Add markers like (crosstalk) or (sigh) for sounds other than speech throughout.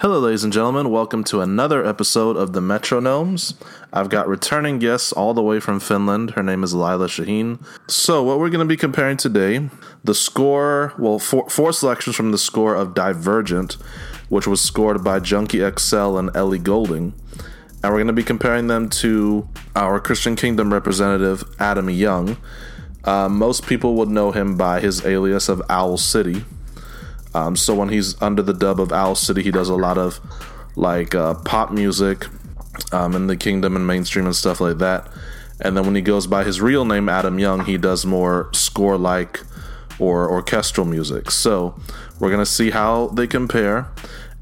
Hello, ladies and gentlemen. Welcome to another episode of the Metro Gnomes. I've got returning guests all the way from Finland. Her name is Laila Shaheen. So, what we're going to be comparing today, the score, well, four, four selections from the score of Divergent, which was scored by Junkie XL and Ellie Goulding. And we're going to be comparing them to our Christian Kingdom representative, Adam Young. Uh, most people would know him by his alias of Owl City. Um, so when he's under the dub of Owl City, he does a lot of like uh, pop music um, in the kingdom and mainstream and stuff like that. And then when he goes by his real name, Adam Young, he does more score like or orchestral music. So we're going to see how they compare.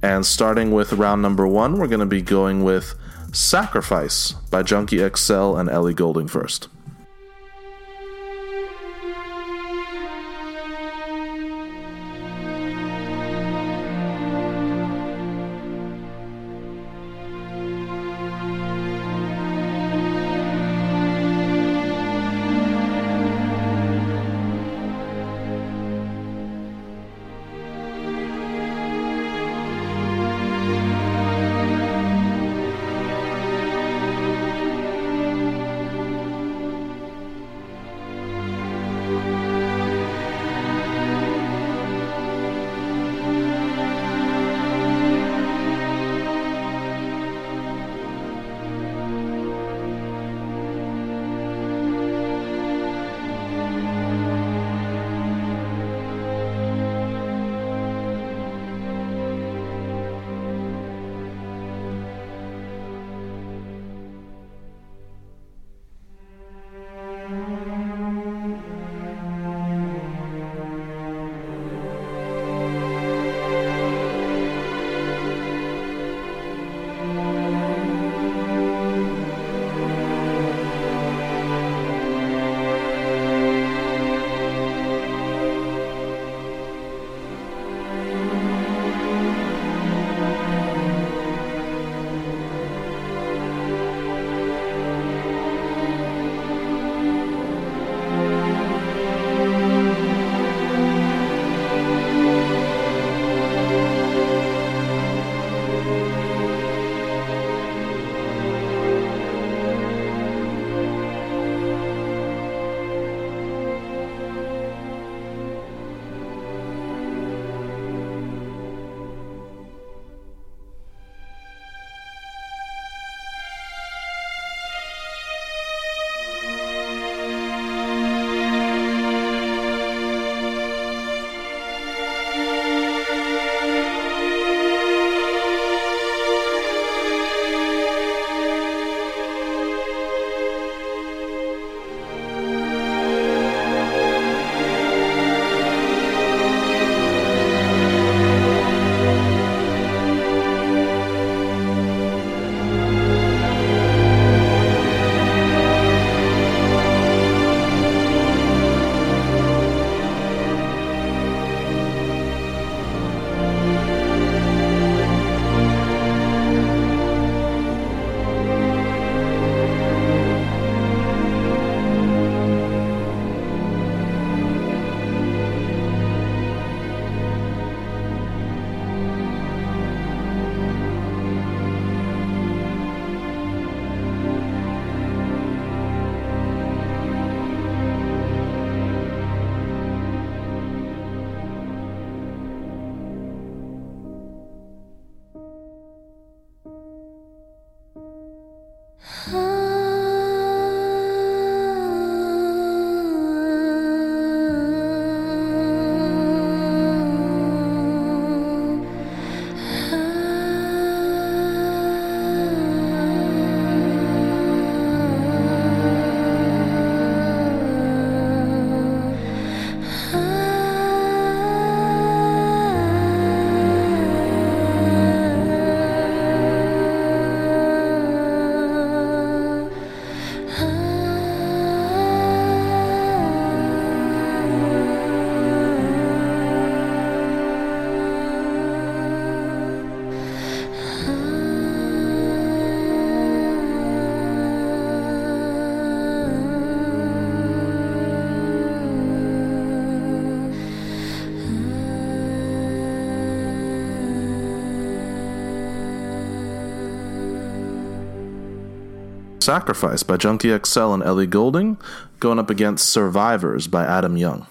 And starting with round number one, we're going to be going with Sacrifice by Junkie XL and Ellie Goulding first. Sacrifice by Junkie XL and Ellie Goulding, going up against Survivors by Adam Young.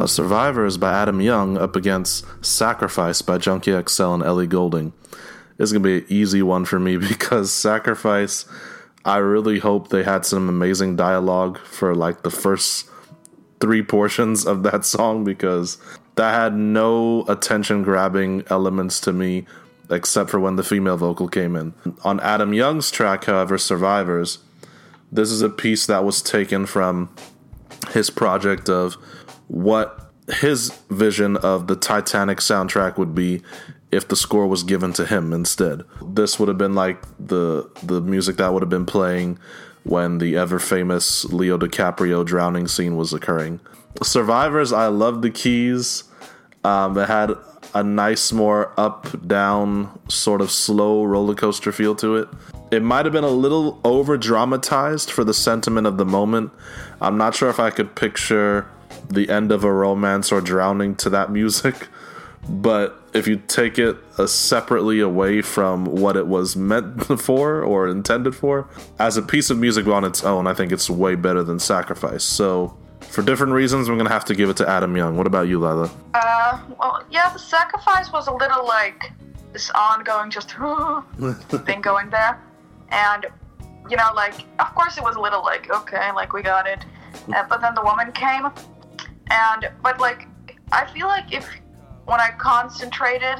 Uh, Survivors by Adam Young up against Sacrifice by Junkie XL and Ellie Goulding. It's going to be an easy one for me (laughs) because Sacrifice, I really hope they had some amazing dialogue for like the first three portions of that song because that had no attention grabbing elements to me except for when the female vocal came in. On Adam Young's track, however, Survivors, this is a piece that was taken from his project of what his vision of the Titanic soundtrack would be if the score was given to him instead. This would have been like the the music that would have been playing when the ever famous Leo DiCaprio drowning scene was occurring. Survivors, I love the keys. Um, it had a nice, more up down, sort of slow roller coaster feel to it. It might have been a little over dramatized for the sentiment of the moment. I'm not sure if I could picture the end of a romance or drowning to that music. But if you take it uh, separately away from what it was meant (laughs) for or intended for, as a piece of music on its own, I think it's way better than Sacrifice. So, for different reasons, I'm to have to give it to Adam Young. What about you, Laila? Uh, well, yeah, the Sacrifice was a little like this ongoing just (laughs) thing going there. And, you know, like, of course it was a little like, okay, like, we got it. Uh, but then the woman came and but like I feel like if when I concentrated,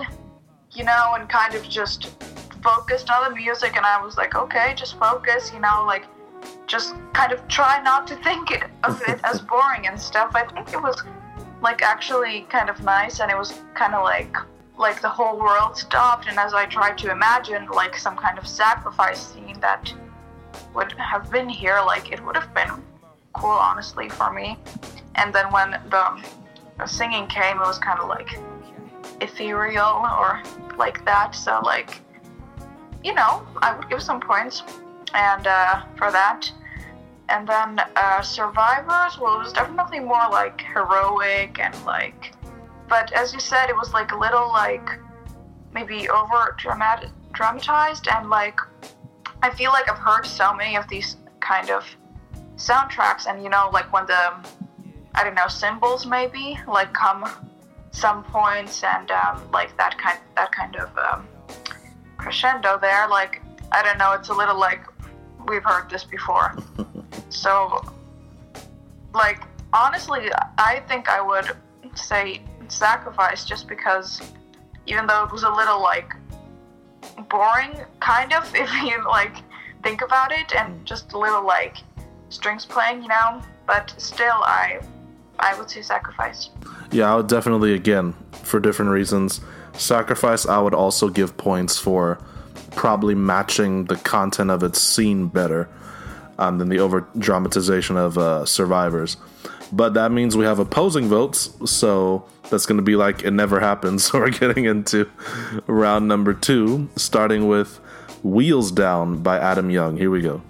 you know, and kind of just focused on the music and I was like, okay, just focus, you know, like just kind of try not to (laughs) think it, of it as (laughs) boring and stuff. I think it was like actually kind of nice, and it was kind of like like the whole world stopped, and as I tried to imagine like some kind of sacrifice scene that would have been here, like it would have been cool, honestly, for me. And then when the, the singing came, it was kind of like ethereal or like that. So like, you know, I would give some points, and uh, for that. And then uh, Survivors, well, was definitely more like heroic and like, but as you said, it was like a little like maybe over dramatized and like I feel like I've heard so many of these kind of soundtracks, and you know, like when the I don't know cymbals maybe like come some points and um, like that kind that kind of um, crescendo there. Like I don't know, it's a little like we've heard this before. (laughs) so, like honestly, I think I would say sacrifice just because even though it was a little like boring kind of (laughs) if you like think about it and just a little like strings playing you know but still i i would say sacrifice Yeah, I would definitely, again, for different reasons. Sacrifice, I would also give points for probably matching the content of its scene better um, than the over dramatization of uh, Survivors. But that means we have opposing votes, so that's going to be like it never happens. (laughs) So we're getting into round number two, starting with Wheels Down by Adam Young. Here we go.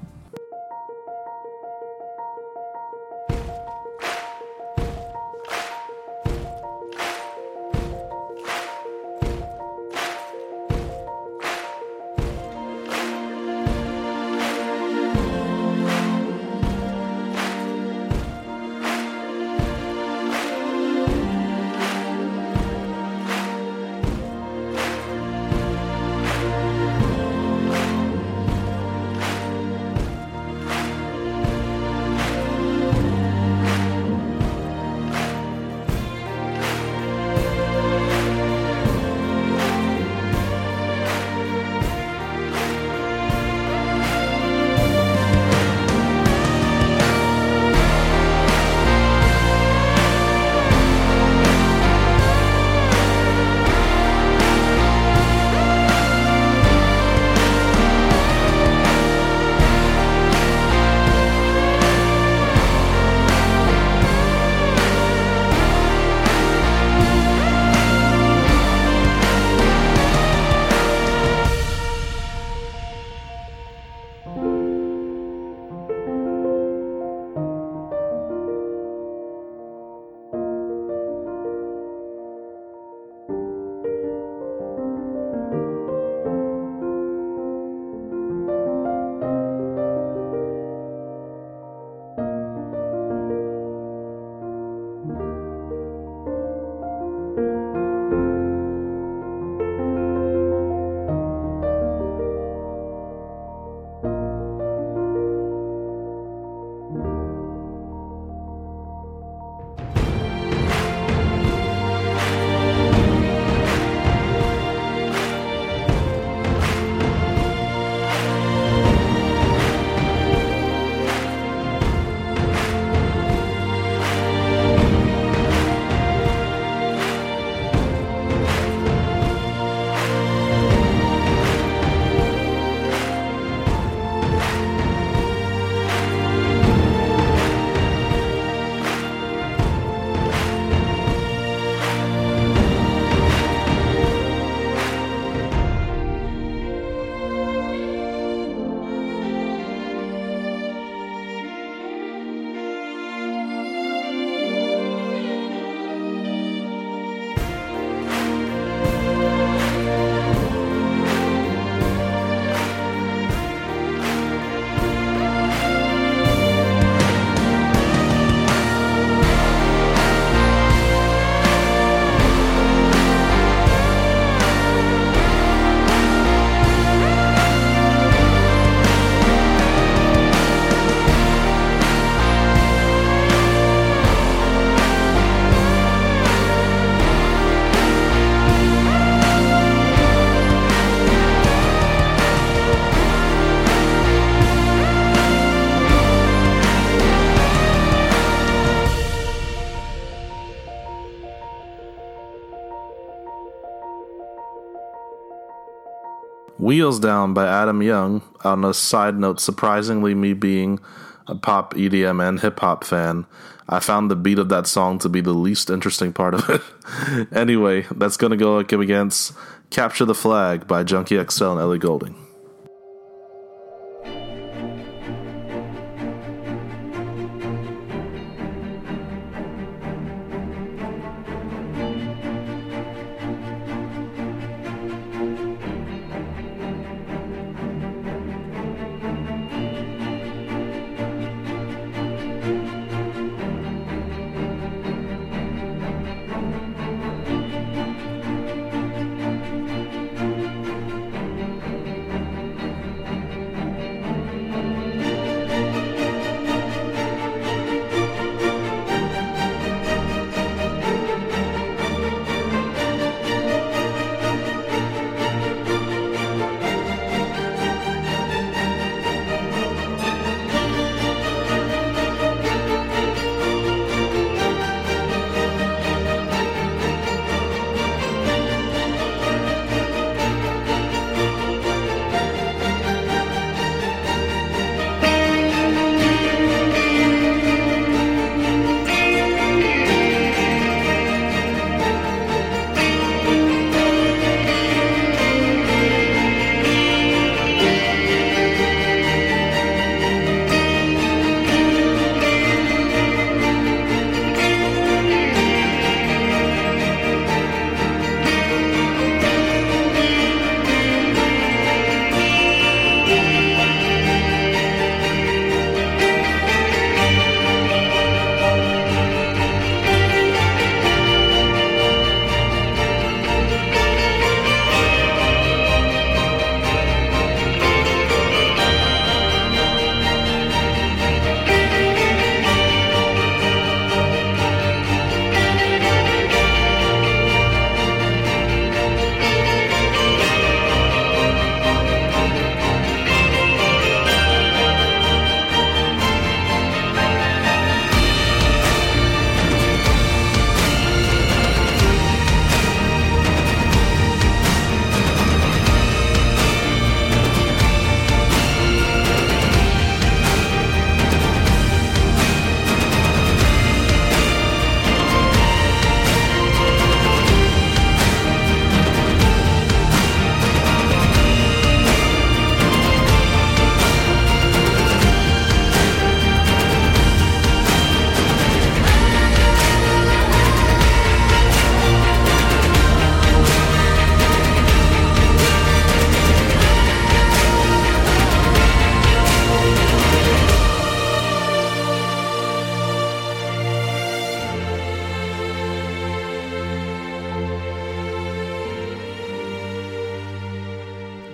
Wheels Down by Adam Young. On a side note, surprisingly, me being a pop, EDM, and hip hop fan, I found the beat of that song to be the least interesting part of (laughs) it. anyway, that's going to go up against Capture the Flag by Junkie XL and Ellie Goulding.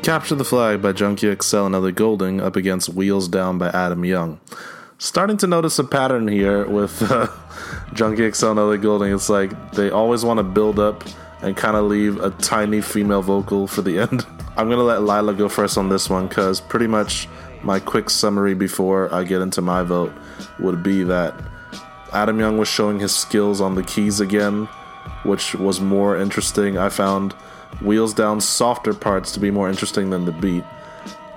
Capture the Flag by Junkie XL and Ellie Goulding up against Wheels Down by Adam Young. Starting to notice a pattern here with uh, (laughs) Junkie XL and Ellie Goulding. It's like they always want to build up and kind of leave a tiny female vocal for the (laughs) end. I'm going to let Laila go first on this one because pretty much my quick summary before I get into my vote would be that Adam Young was showing his skills on the keys again, which was more interesting. I found wheels down softer parts to be more interesting than the beat,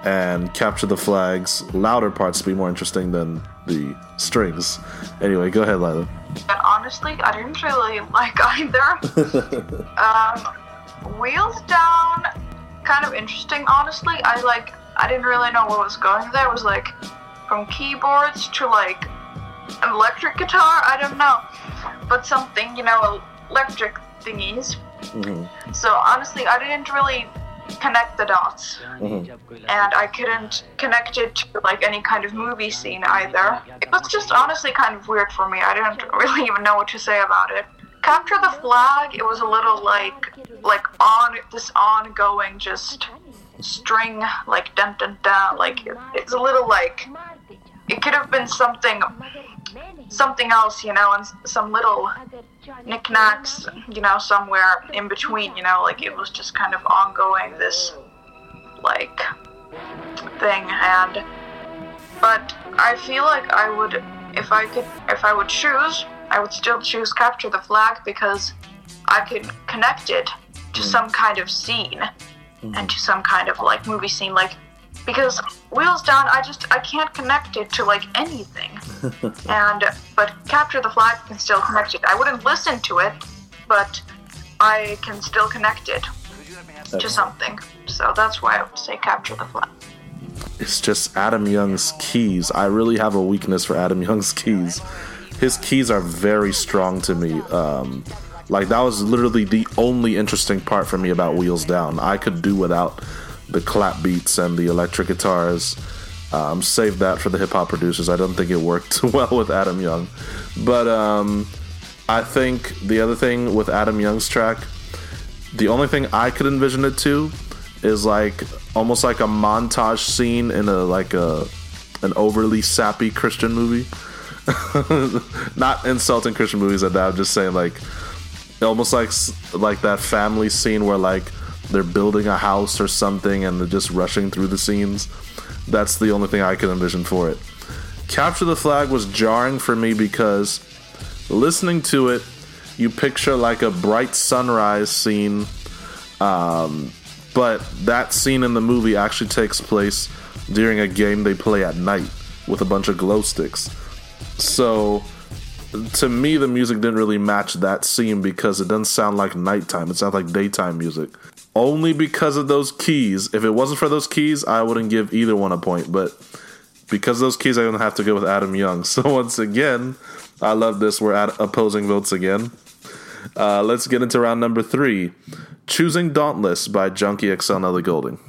and capture the flags louder parts to be more interesting than the strings. Anyway, go ahead, Laila. But honestly, I didn't really like (laughs) either. (laughs) um, wheels down, kind of interesting. Honestly, I like. I didn't really know what was going there. It was like from keyboards to like an electric guitar. I don't know, but something you know, electric thingies. Mm-hmm. So honestly, I didn't really connect the dots, mm-hmm. and I couldn't connect it to like any kind of movie scene either. It was just honestly kind of weird for me. I didn't (laughs) really even know what to say about it. Capture the flag. It was a little like like on this ongoing just string like dun dun dun like it, it's a little like it could have been something something else you know and some little knickknacks, you know, somewhere in between, you know, like it was just kind of ongoing this like thing and but I feel like I would if I could if I would choose, I would still choose capture the flag because I could connect it to mm. some kind of scene. and to some kind of like movie scene, like because Wheels Down, I just I can't connect it to like anything, (laughs) and but Capture the Flag can still connect it. I wouldn't listen to it, but I can still connect it to something. So that's why I would say Capture the Flag. It's just Adam Young's keys. I really have a weakness for Adam Young's keys. His keys are very strong to me. Um, like that was literally the only interesting part for me about Wheels Down. I could do without the clap beats and the electric guitars. Um, save that for the hip hop producers. I don't think it worked (laughs) well with Adam Young. But um, I think the other thing with Adam Young's track, the only thing I could envision it to is like almost like a montage scene in a like a an overly sappy Christian movie. (laughs) Not insulting Christian movies at that. I'm just saying like almost like like that family scene where like they're building a house or something and they're just rushing through the scenes. That's the only thing I can envision for it. Capture the Flag was jarring for me because listening to it, you picture like a bright sunrise scene, um, but that scene in the movie actually takes place during a game they play at night with a bunch of glow sticks. So to me, the music didn't really match that scene because it doesn't sound like nighttime. It sounds like daytime music only because of those keys. If it wasn't for those keys, I wouldn't give either one a point. But because those keys, I'm gonna have to go with Adam Young. (laughs) So once again, I love this. We're at opposing votes again. Uh, let's get into round number three. Choosing Dauntless by Junkie XL Nelly Goulding.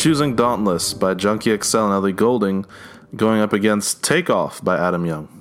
Choosing Dauntless by Junkie XL and Ellie Goulding, going up against Takeoff by Adam Young.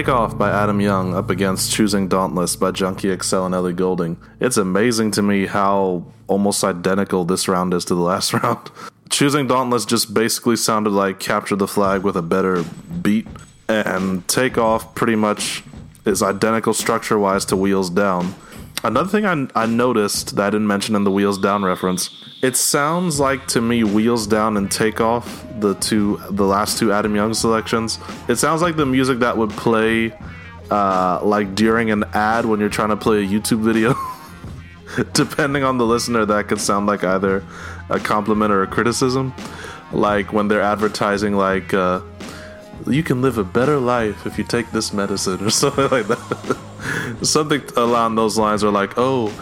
Takeoff by Adam Young up against Choosing Dauntless by Junkie XL and Ellie Goulding. It's amazing to me how almost identical this round is to the last (laughs) round. Choosing Dauntless just basically sounded like Capture the Flag with a better beat, and Takeoff pretty much is identical structure wise to Wheels Down. Another thing I, I noticed that I didn't mention in the Wheels Down reference, it sounds like to me Wheels Down and Takeoff, the two, the last two Adam Young selections. It sounds like the music that would play, uh, like during an ad when you're trying to play a YouTube video. (laughs) Depending on the listener, that could sound like either a compliment or a criticism. Like when they're advertising, like. Uh, you can live a better life if you take this medicine (laughs) or something like that. Something along those lines, or like, oh,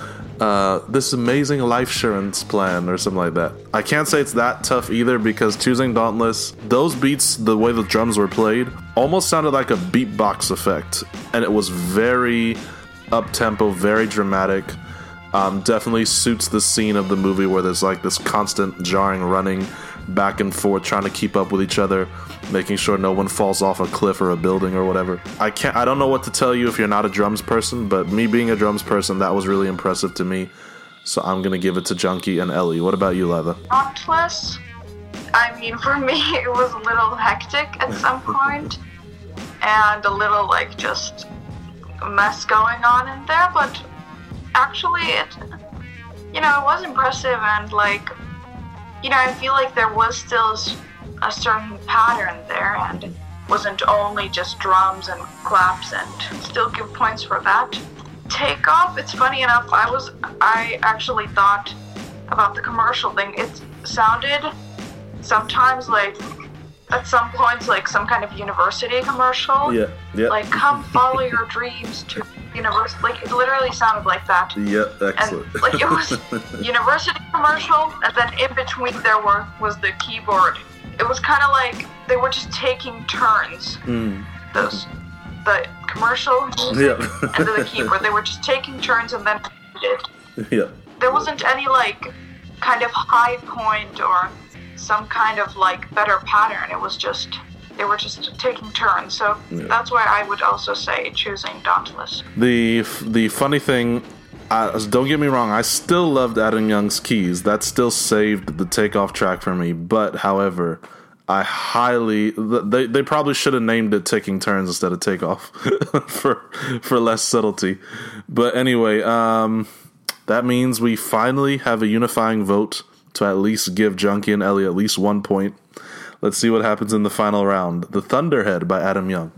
uh, this amazing life insurance plan or something like that. I can't say it's that tough either because choosing Dauntless, those beats, the way the drums were played, almost sounded like a beatbox effect, and it was very up tempo, very dramatic. Um, definitely suits the scene of the movie where there's like this constant jarring running back and forth, trying to keep up with each other making sure no one falls off a cliff or a building or whatever. I can't I don't know what to tell you if you're not a drums person, but me being a drums person, that was really impressive to me. So I'm gonna give it to Junkie and Ellie. What about you, Laila? Dauntless. I mean, for me, (laughs) it was a little hectic at some point, and a little like just mess going on in there. But actually, it, you know, it was impressive and like, you know, I feel like there was still a certain pattern there and it wasn't only just drums and claps and still give points for that. Takeoff, it's funny enough, I was I actually thought about the commercial thing. It sounded sometimes like at some points like some kind of university commercial. Yeah, yeah, Like come follow your dreams to university. Like it literally sounded like that. yeah. And like it was (laughs) university commercial, and then in between there were was the keyboard. It was kind of like they were just taking turns. Mm, Those the commercial (laughs) yeah, and then the keyboard. They were just taking turns and then yeah. There wasn't any like kind of high point or some kind of like better pattern. It was just they were just taking turns. So Yeah. that's why I would also say choosing Dauntless. The the funny thing, uh, don't get me wrong, I still loved Adam Young's keys. That still saved the takeoff track for me. But however, I highly they they probably should have named it taking turns instead of takeoff (laughs) for for less subtlety. But anyway, um, that means we finally have a unifying vote to at least give Junkie and Ellie at least one point. Let's see what happens in the final round. The Thunderhead by Adam Young.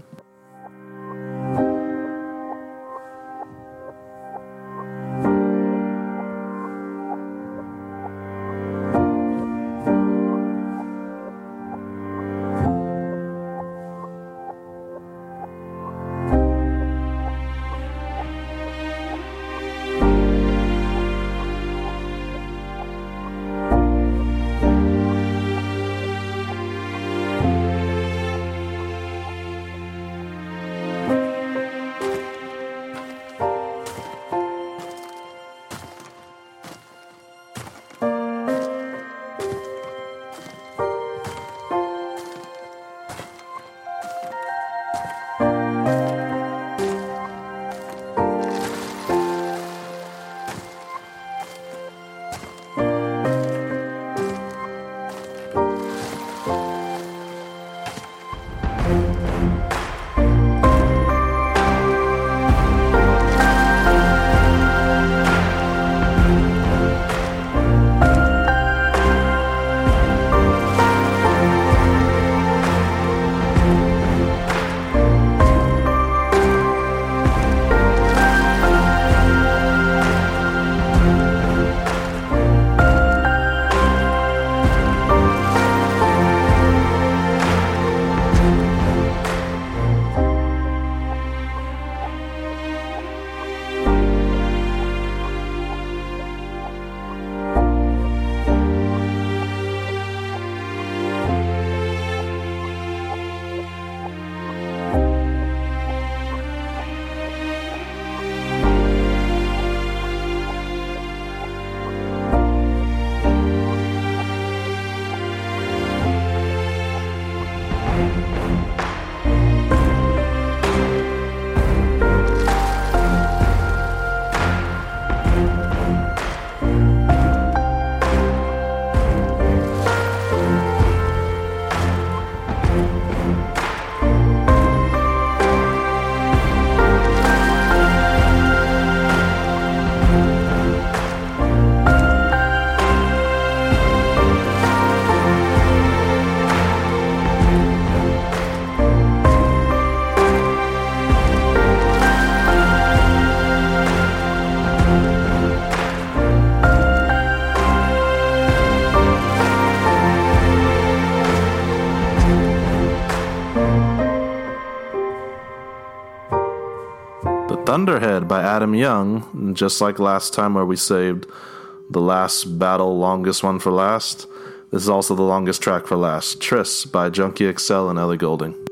Thunderhead by Adam Young, just like last time where we saved the last battle, longest one for last. This is also the longest track for last. Tris by Junkie XL and Ellie Goulding.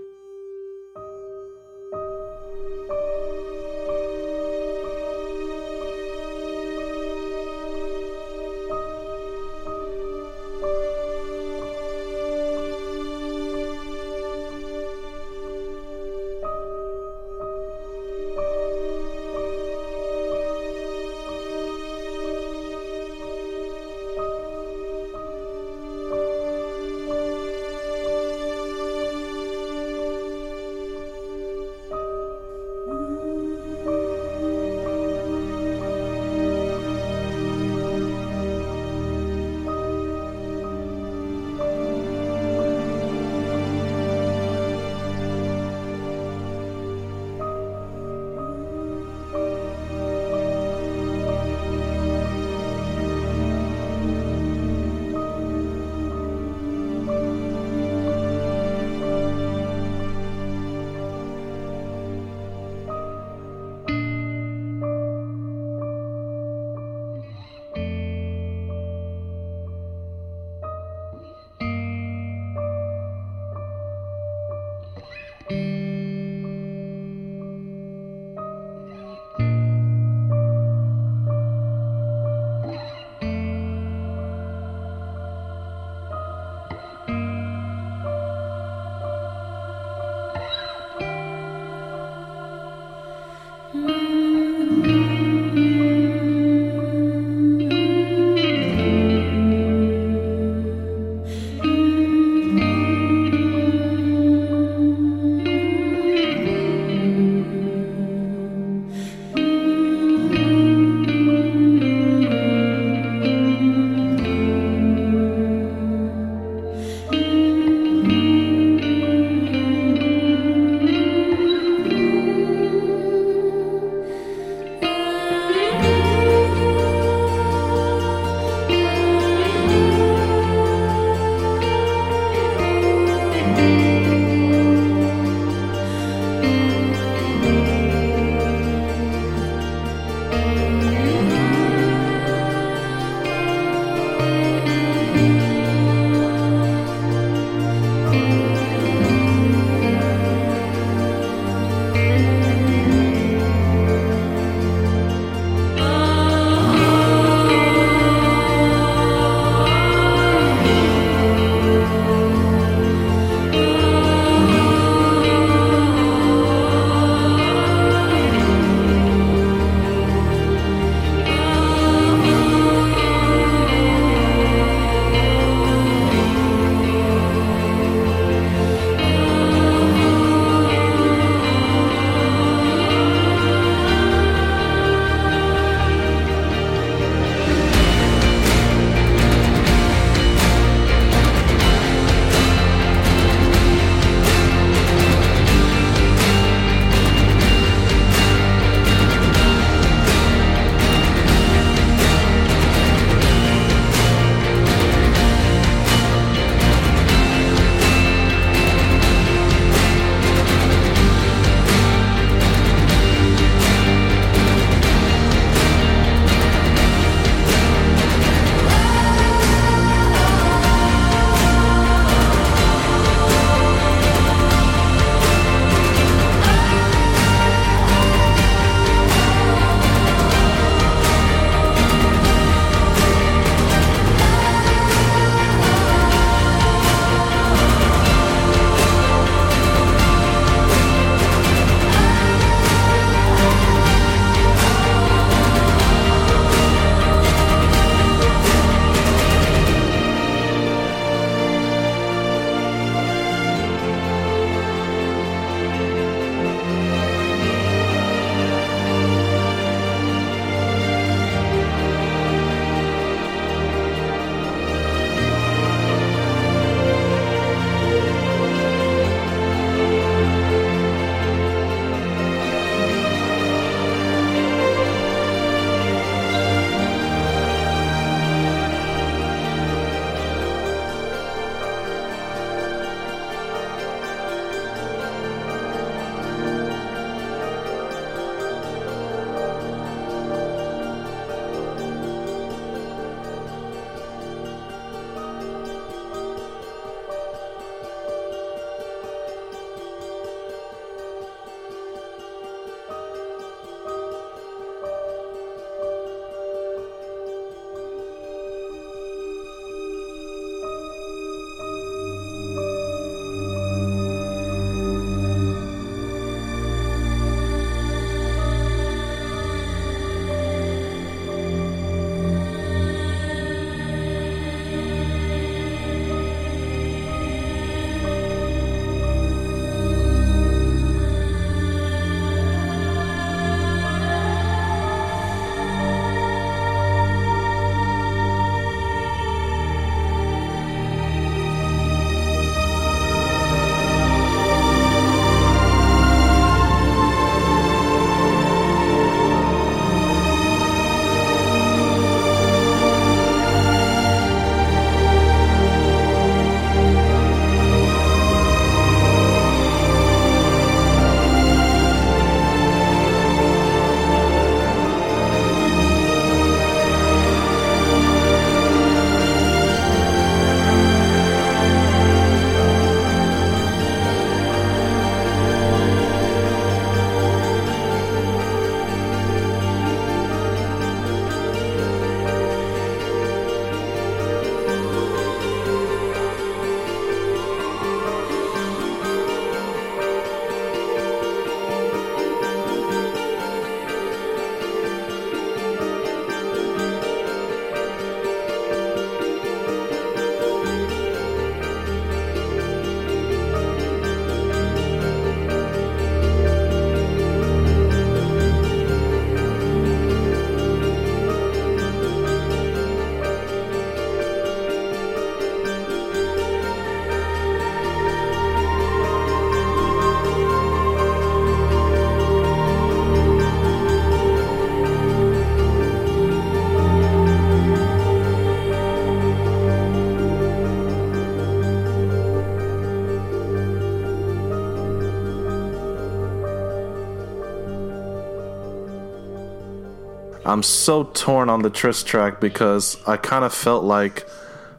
I'm so torn on the Tris track because I kind of felt like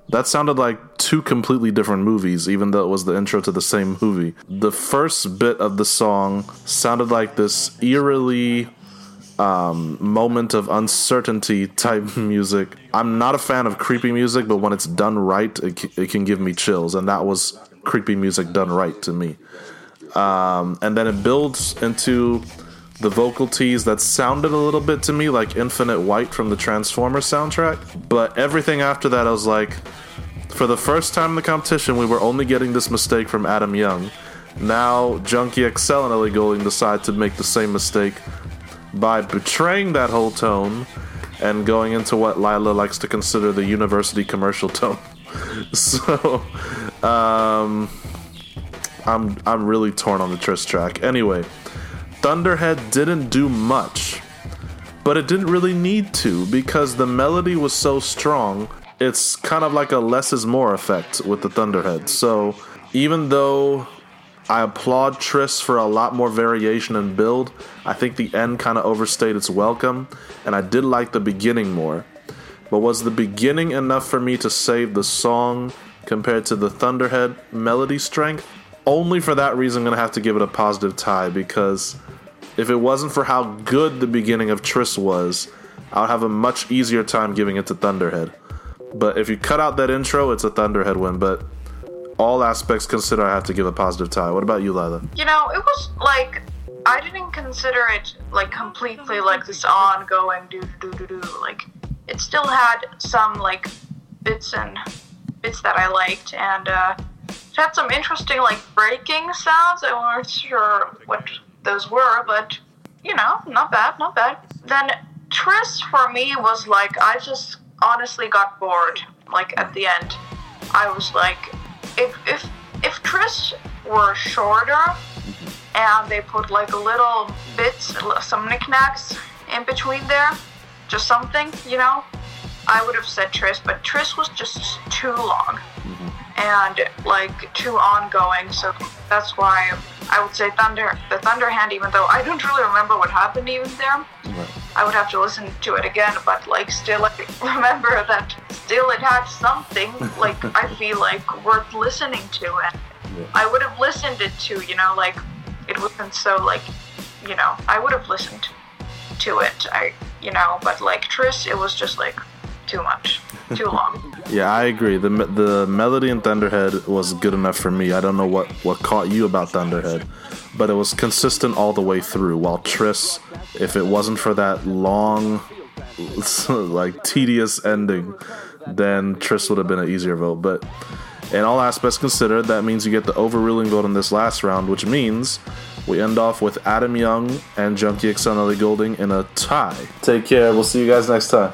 that sounded like two completely different movies, even though it was the intro to the same movie. The first bit of the song sounded like this eerily um, moment of uncertainty type (laughs) music. I'm not a fan of creepy music, but when it's done right, it, c- it can give me chills, and that was creepy music done right to me. Um, and then it builds into the vocal teas that sounded a little bit to me like Infinite White from the Transformers soundtrack. But everything after that, I was like, for the first time in the competition, we were only getting this mistake from Adam Young. Now, Junkie XL and Ellie Goulding decide to make the same mistake by betraying that whole tone and going into what Laila likes to consider the university commercial tone. (laughs) so, um, I'm I'm really torn on the Tris track. Anyway, Thunderhead didn't do much, but it didn't really need to because the melody was so strong. It's kind of like a less is more effect with the Thunderhead. So even though I applaud Tris for a lot more variation and build, I think the end kind of overstayed its welcome, and I did like the beginning more. But was the beginning enough for me to save the song compared to the Thunderhead melody strength? Only for that reason, I'm going to have to give it a positive tie because if it wasn't for how good the beginning of Tris was, I would have a much easier time giving it to Thunderhead. But if you cut out that intro, it's a Thunderhead win. But all aspects considered, I have to give a positive tie. What about you, Laila? You know, it was like I didn't consider it like completely like this ongoing do do do do. Like it still had some like bits and bits that I liked, and uh, had some interesting like breaking sounds. I wasn't sure what those were, but you know, not bad, not bad. Then Tris for me was like I just honestly got bored. Like at the end, I was like, if if if Tris were shorter and they put like a little bits, some knickknacks in between there, just something, you know, I would have said Tris, but Tris was just too long and like too ongoing. So that's why I would say Thunder, the Thunder Hand. Even though I don't really remember what happened even there, I would have to listen to it again. But like still, I (laughs) remember that still it had something like I feel like worth listening to, and I would have listened it to. You know, like it wasn't so like you know I would have listened to it. I you know, but like Tris, it was just like too much, too long. (laughs) Yeah, I agree. the The melody in Thunderhead was good enough for me. I don't know what what caught you about Thunderhead, but it was consistent all the way through. While Tris, if it wasn't for that long, (laughs) like tedious ending, then Tris would have been an easier vote. But in all aspects considered, that means you get the overruling vote in this last round, which means we end off with Adam Young and Junkie XL Ellie Goulding in a tie. Take care. We'll see you guys next time.